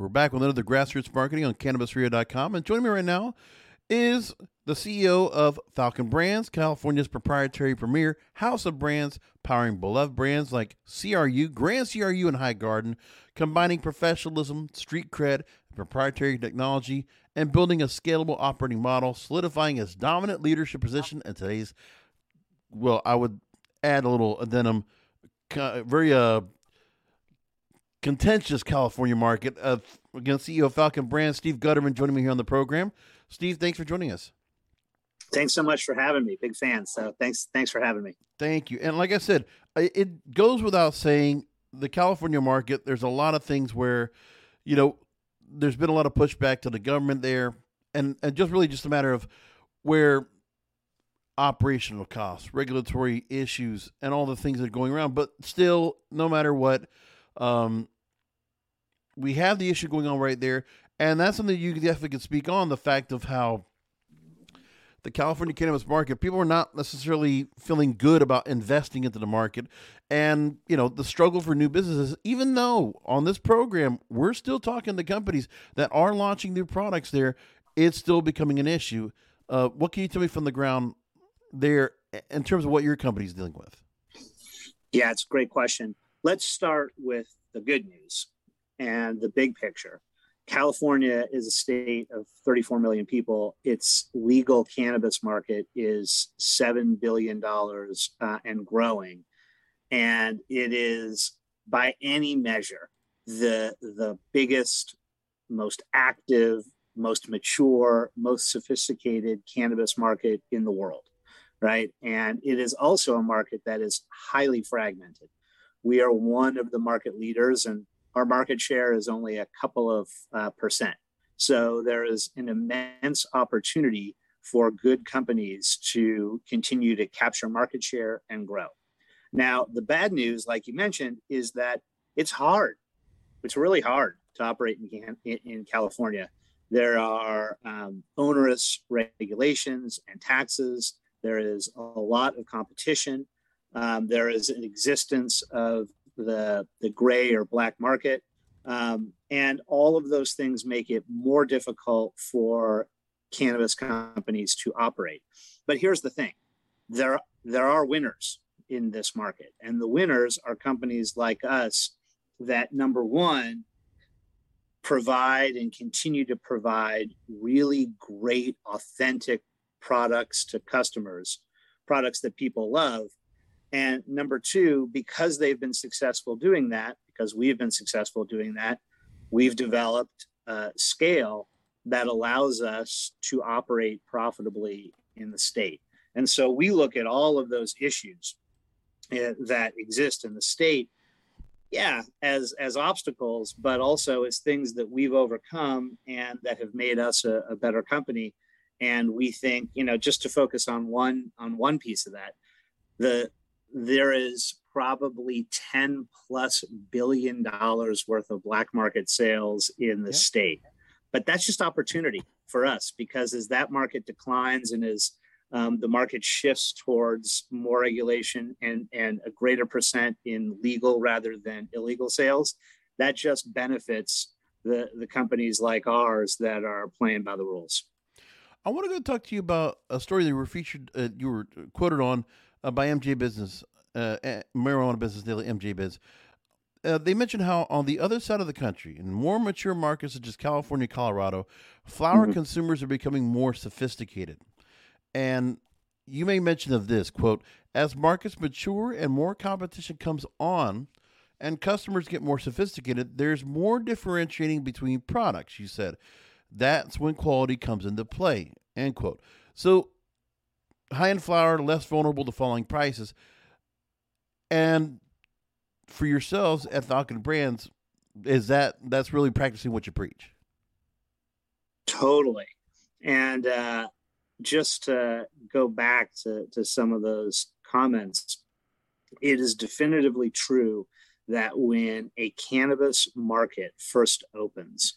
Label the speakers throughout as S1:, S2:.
S1: We're back with another grassroots marketing on cannabisradio.com. And joining me right now is the CEO of Falcon Brands, California's proprietary premier house of brands, powering beloved brands like CRU, Grand CRU, and High Garden, combining professionalism, street cred, proprietary technology, and building a scalable operating model, solidifying its dominant leadership position in today's, well, I would add a little addendum, very uh, contentious California market. Uh, again, CEO of Falcon Brand, Steve Gutterman, joining me here on the program. Steve, thanks for joining us.
S2: Thanks so much for having me. Big fan. So thanks, thanks for having me.
S1: Thank you. And like I said, it goes without saying, the California market. There's a lot of things where, you know, there's been a lot of pushback to the government there, and and just really just a matter of where operational costs, regulatory issues, and all the things that are going around. But still, no matter what, um, we have the issue going on right there, and that's something you definitely can speak on the fact of how the California cannabis market, people are not necessarily feeling good about investing into the market. And, you know, the struggle for new businesses, even though on this program, we're still talking to companies that are launching new products there, it's still becoming an issue. Uh, what can you tell me from the ground there in terms of what your company is dealing with?
S2: Yeah, it's a great question. Let's start with the good news and the big picture. California is a state of 34 million people. Its legal cannabis market is $7 billion uh, and growing. And it is, by any measure, the, the biggest, most active, most mature, most sophisticated cannabis market in the world, right? And it is also a market that is highly fragmented. We are one of the market leaders, and our market share is only a couple of uh, percent. So there is an immense opportunity for good companies to continue to capture market share and grow. Now, the bad news, like you mentioned, is that it's hard. It's really hard to operate in, in California. There are um, onerous regulations and taxes. There is a lot of competition. Um, there is an existence of the, the gray or black market. Um, and all of those things make it more difficult for cannabis companies to operate. But here's the thing there, there are winners in this market, and the winners are companies like us that, number one, provide and continue to provide really great, authentic products to customers, products that people love. And number two, because they've been successful doing that, because we've been successful doing that, we've developed a scale that allows us to operate profitably in the state. And so we look at all of those issues eh, that exist in the state, yeah, as as obstacles, but also as things that we've overcome and that have made us a, a better company. And we think, you know, just to focus on one on one piece of that, the there is probably 10 plus billion dollars worth of black market sales in the state. But that's just opportunity for us because as that market declines and as um, the market shifts towards more regulation and, and a greater percent in legal rather than illegal sales, that just benefits the, the companies like ours that are playing by the rules.
S1: I want to go talk to you about a story that you were featured, uh, you were quoted on uh, by MJ Business, uh, Marijuana Business Daily, MJ Biz. Uh, they mentioned how on the other side of the country, in more mature markets such as California, Colorado, flower mm-hmm. consumers are becoming more sophisticated. And you may mention of this quote, as markets mature and more competition comes on, and customers get more sophisticated, there's more differentiating between products, you said. That's when quality comes into play. End quote. So high end flower, less vulnerable to falling prices. And for yourselves at Falcon Brands, is that that's really practicing what you preach?
S2: Totally. And uh, just to go back to, to some of those comments, it is definitively true that when a cannabis market first opens,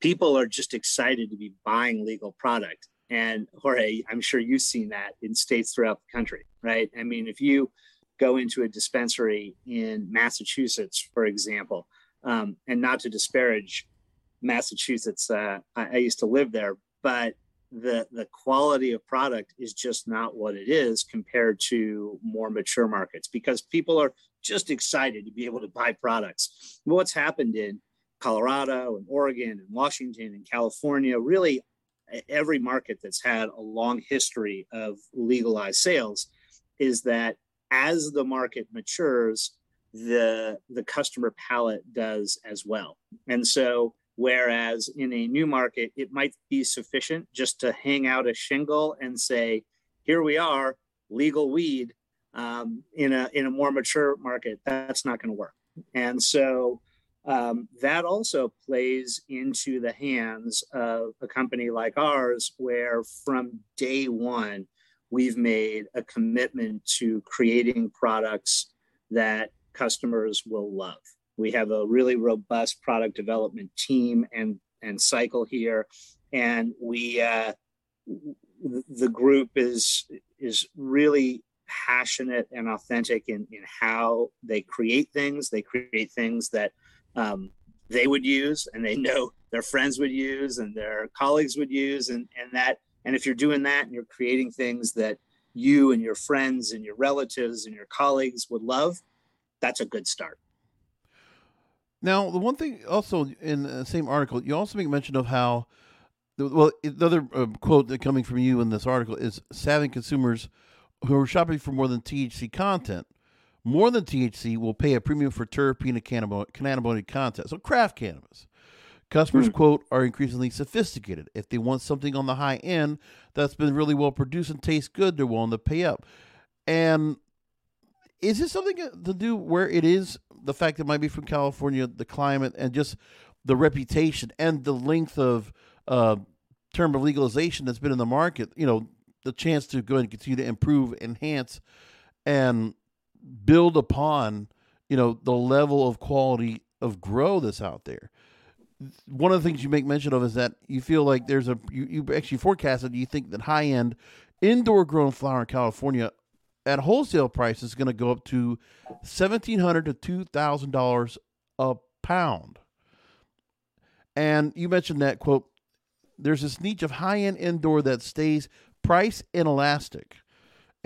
S2: people are just excited to be buying legal product. And Jorge, I'm sure you've seen that in states throughout the country, right? I mean, if you go into a dispensary in Massachusetts, for example, um, and not to disparage Massachusetts, uh, I, I used to live there, but the the quality of product is just not what it is compared to more mature markets because people are just excited to be able to buy products. What's happened in Colorado and Oregon and Washington and California, really every market that's had a long history of legalized sales, is that as the market matures, the the customer palate does as well. And so whereas in a new market, it might be sufficient just to hang out a shingle and say, here we are, legal weed. Um, in a in a more mature market, that's not going to work. And so um, that also plays into the hands of a company like ours, where from day one, we've made a commitment to creating products that customers will love. We have a really robust product development team and, and cycle here. And we, uh, the group is, is really passionate and authentic in, in how they create things. They create things that um, they would use and they know their friends would use and their colleagues would use and, and that and if you're doing that and you're creating things that you and your friends and your relatives and your colleagues would love that's a good start.
S1: Now the one thing also in the same article you also make mention of how well the other uh, quote that coming from you in this article is savvy consumers who are shopping for more than thc content more than THC will pay a premium for terpene and cannabinoid content. So craft cannabis. Customers, mm-hmm. quote, are increasingly sophisticated. If they want something on the high end that's been really well produced and tastes good, they're willing to pay up. And is this something to do where it is the fact that it might be from California, the climate, and just the reputation and the length of uh, term of legalization that's been in the market? You know, the chance to go and continue to improve, enhance, and build upon you know the level of quality of grow that's out there. One of the things you make mention of is that you feel like there's a you, you actually forecasted you think that high end indoor grown flower in california at wholesale price is going to go up to 1700 to $2000 a pound. And you mentioned that quote there's this niche of high end indoor that stays price inelastic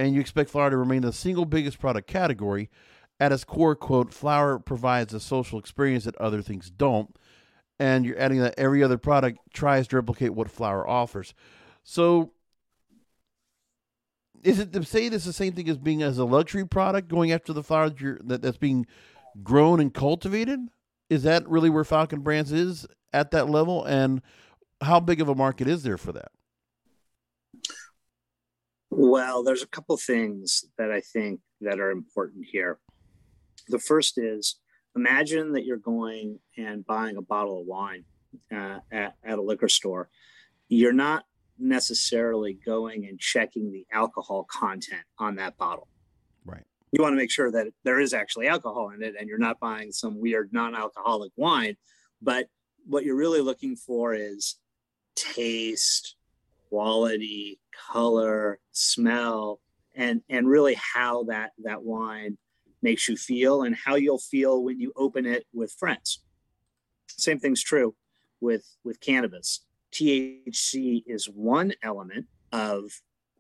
S1: and you expect flower to remain the single biggest product category. At its core, quote, flower provides a social experience that other things don't. And you're adding that every other product tries to replicate what flower offers. So is it to say this the same thing as being as a luxury product going after the flower that, that that's being grown and cultivated? Is that really where Falcon Brands is at that level? And how big of a market is there for that?
S2: Well, there's a couple things that I think that are important here. The first is imagine that you're going and buying a bottle of wine uh, at, at a liquor store. You're not necessarily going and checking the alcohol content on that bottle.
S1: Right.
S2: you want to make sure that there is actually alcohol in it and you're not buying some weird non-alcoholic wine but what you're really looking for is taste quality color smell and and really how that that wine makes you feel and how you'll feel when you open it with friends same thing's true with with cannabis thc is one element of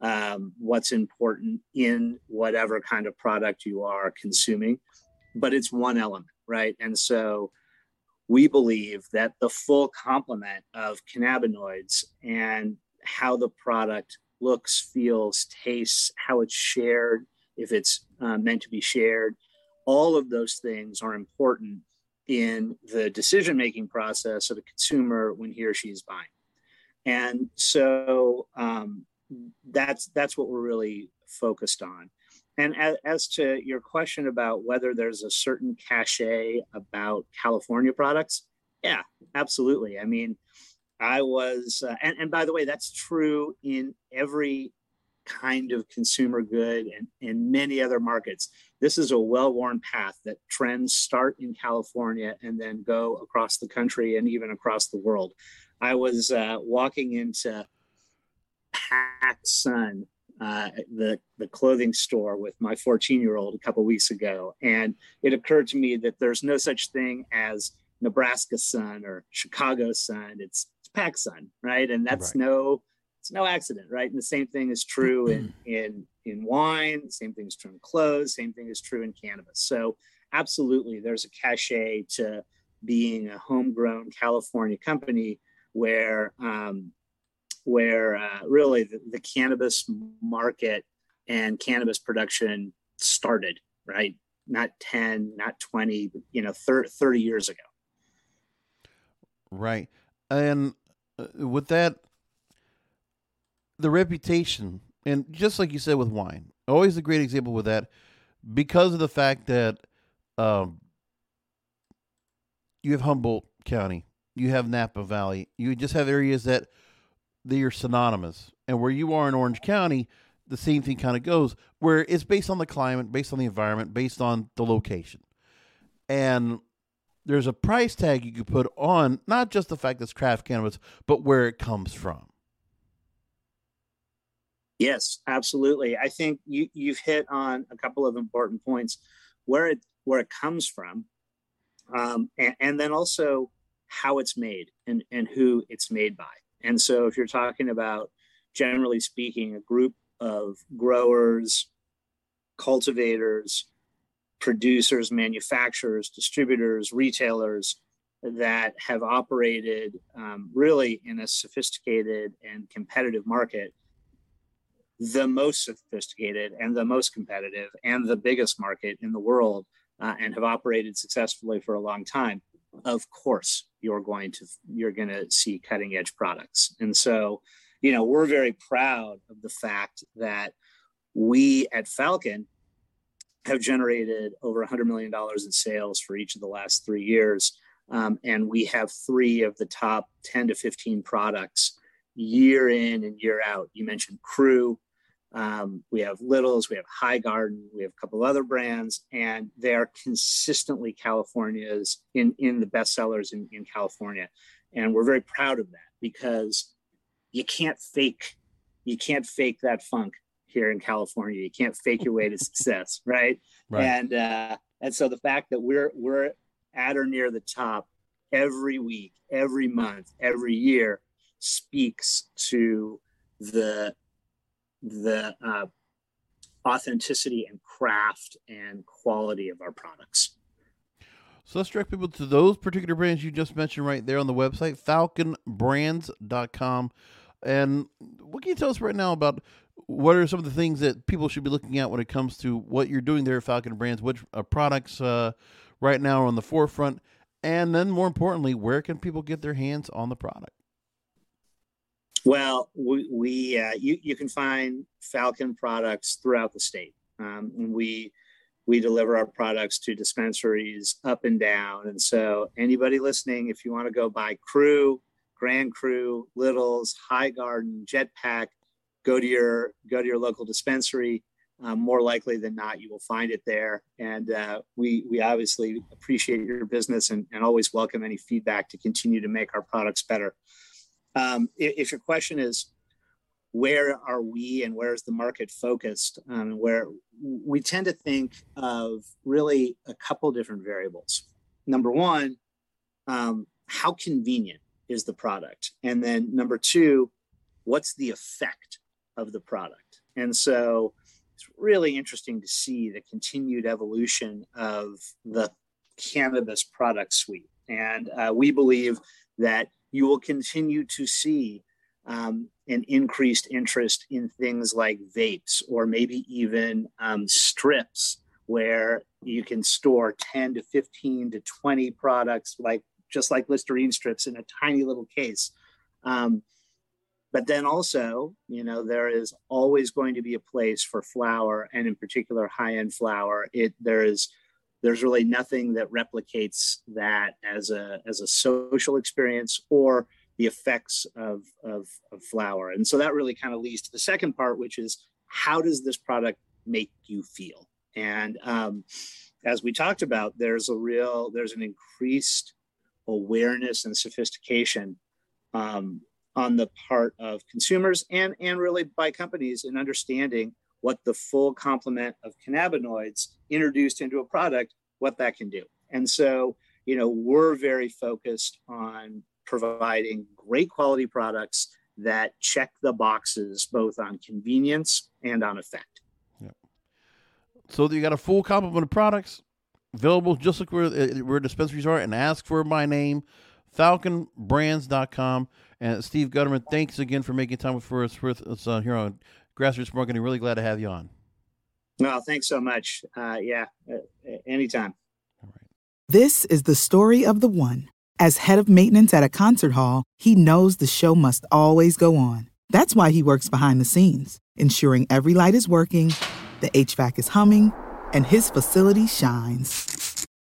S2: um, what's important in whatever kind of product you are consuming, but it's one element, right? And so we believe that the full complement of cannabinoids and how the product looks, feels, tastes, how it's shared, if it's uh, meant to be shared, all of those things are important in the decision making process of a consumer when he or she is buying. And so um, that's that's what we're really focused on. And as, as, to your question about whether there's a certain cachet about California products, yeah, absolutely. I mean, I was, uh, and, and by the way, that's true in every kind of consumer good and in many other markets. This is a well worn path that trends start in California and then go across the country and even across the world. I was uh, walking into PacSun, uh, the the clothing store with my 14 year old a couple weeks ago, and it occurred to me that there's no such thing as Nebraska Sun or Chicago Sun. It's PacSun, right? And that's right. no it's no accident, right? And the same thing is true in in in wine. Same thing is true in clothes. Same thing is true in cannabis. So absolutely, there's a cachet to being a homegrown California company where um, where uh, really the, the, cannabis market and cannabis production started, right? Not 10, not 20, but, you know, 30, 30 years ago.
S1: Right. And with that, the reputation, and just like you said with wine, always a great example with that, because of the fact that um, you have Humboldt County, you have Napa Valley, you just have areas that they are synonymous. And where you are in Orange County, the same thing kind of goes, where it's based on the climate, based on the environment, based on the location. And there's a price tag you could put on not just the fact that it's craft cannabis, but where it comes from.
S2: Yes, absolutely. I think you you've hit on a couple of important points where it where it comes from, um, and, and then also how it's made and and who it's made by. And so, if you're talking about, generally speaking, a group of growers, cultivators, producers, manufacturers, distributors, retailers that have operated um, really in a sophisticated and competitive market, the most sophisticated and the most competitive and the biggest market in the world, uh, and have operated successfully for a long time of course you're going to you're going to see cutting edge products. And so you know we're very proud of the fact that we at falcon have generated over $100 million in sales for each of the last three years. Um, and we have three of the top 10 to 15 products year in and year out. You mentioned crew. Um, we have Littles, we have High Garden, we have a couple other brands, and they are consistently California's in in the bestsellers in, in California, and we're very proud of that because you can't fake you can't fake that funk here in California. You can't fake your way to success, right? right? And uh, and so the fact that we're we're at or near the top every week, every month, every year speaks to the the uh, authenticity and craft and quality of our products.
S1: So let's direct people to those particular brands you just mentioned right there on the website, falconbrands.com. And what can you tell us right now about what are some of the things that people should be looking at when it comes to what you're doing there at Falcon Brands? Which uh, products uh, right now are on the forefront? And then more importantly, where can people get their hands on the product?
S2: Well, we, we uh, you you can find Falcon products throughout the state. Um, we we deliver our products to dispensaries up and down, and so anybody listening, if you want to go buy Crew, Grand Crew, Littles, High Garden, Jetpack, go to your go to your local dispensary. um, more likely than not, you will find it there. And uh, we we obviously appreciate your business and, and always welcome any feedback to continue to make our products better. Um, if, if, your question is where are we and where is the market focused, um, where we tend to think of really a couple different variables. Number one, um, how convenient is the product, and then number two, what's the effect of the product, and so it's really interesting to see the continued evolution of the cannabis product suite. And uh, we believe that you will continue to see um, an increased interest in things like vapes or maybe even um, strips where you can store 10 to 15 to 20 products like just like listerine strips in a tiny little case um, but then also you know there is always going to be a place for flower and in particular high end flower it there is there's really nothing that replicates that as a as a social experience or the effects of, of, of flower and so that really kind of leads to the second part which is how does this product make you feel? And um, as we talked about there's a real there's an increased awareness and sophistication um, on the part of consumers and, and really by companies in understanding what the full complement of cannabinoids introduced into a product, what that can do. And so, you know, we're very focused on providing great quality products that check the boxes both on convenience and on effect.
S1: Yeah. So you got a full complement of products available just like where, uh, where dispensaries are and ask for my name, falconbrands.com. And Steve Gutterman, thanks again for making time for us, for us uh, here on Grassroots Marketing. Really glad to have you on.
S2: No, thanks so much. Uh, yeah, uh, anytime.
S3: All right. This is the story of the one. As head of maintenance at a concert hall, he knows the show must always go on. That's why he works behind the scenes, ensuring every light is working, the HVAC is humming, and his facility shines.